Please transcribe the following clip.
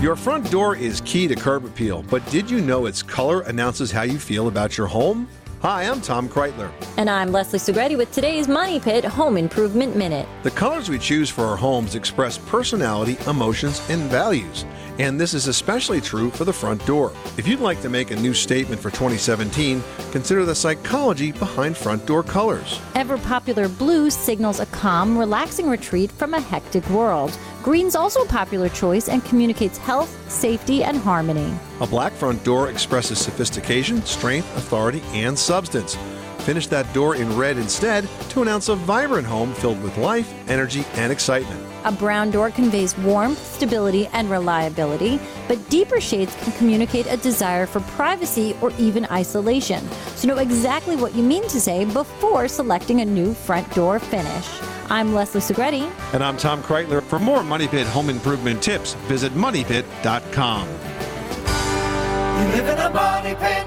Your front door is key to curb appeal, but did you know its color announces how you feel about your home? Hi, I'm Tom Kraeutler. And I'm Leslie Segrete with today's Money Pit Home Improvement Minute. The colors we choose for our homes express personality, emotions, and values. And this is especially true for the front door. If you'd like to make a new statement for 2017, consider the psychology behind front door colors. Ever popular blue signals a calm, relaxing retreat from a hectic world. Green's also a popular choice and communicates health, safety, and harmony. A black front door expresses sophistication, strength, authority, and substance. Finish that door in red instead to announce a vibrant home filled with life, energy, and excitement. A brown door conveys warmth, stability, and reliability, but deeper shades can communicate a desire for privacy or even isolation. So know exactly what you mean to say before selecting a new front door finish. I'm Leslie Segrete. And I'm Tom Kraeutler. For more Money Pit home improvement tips, visit MoneyPit.com. You live in a money pit.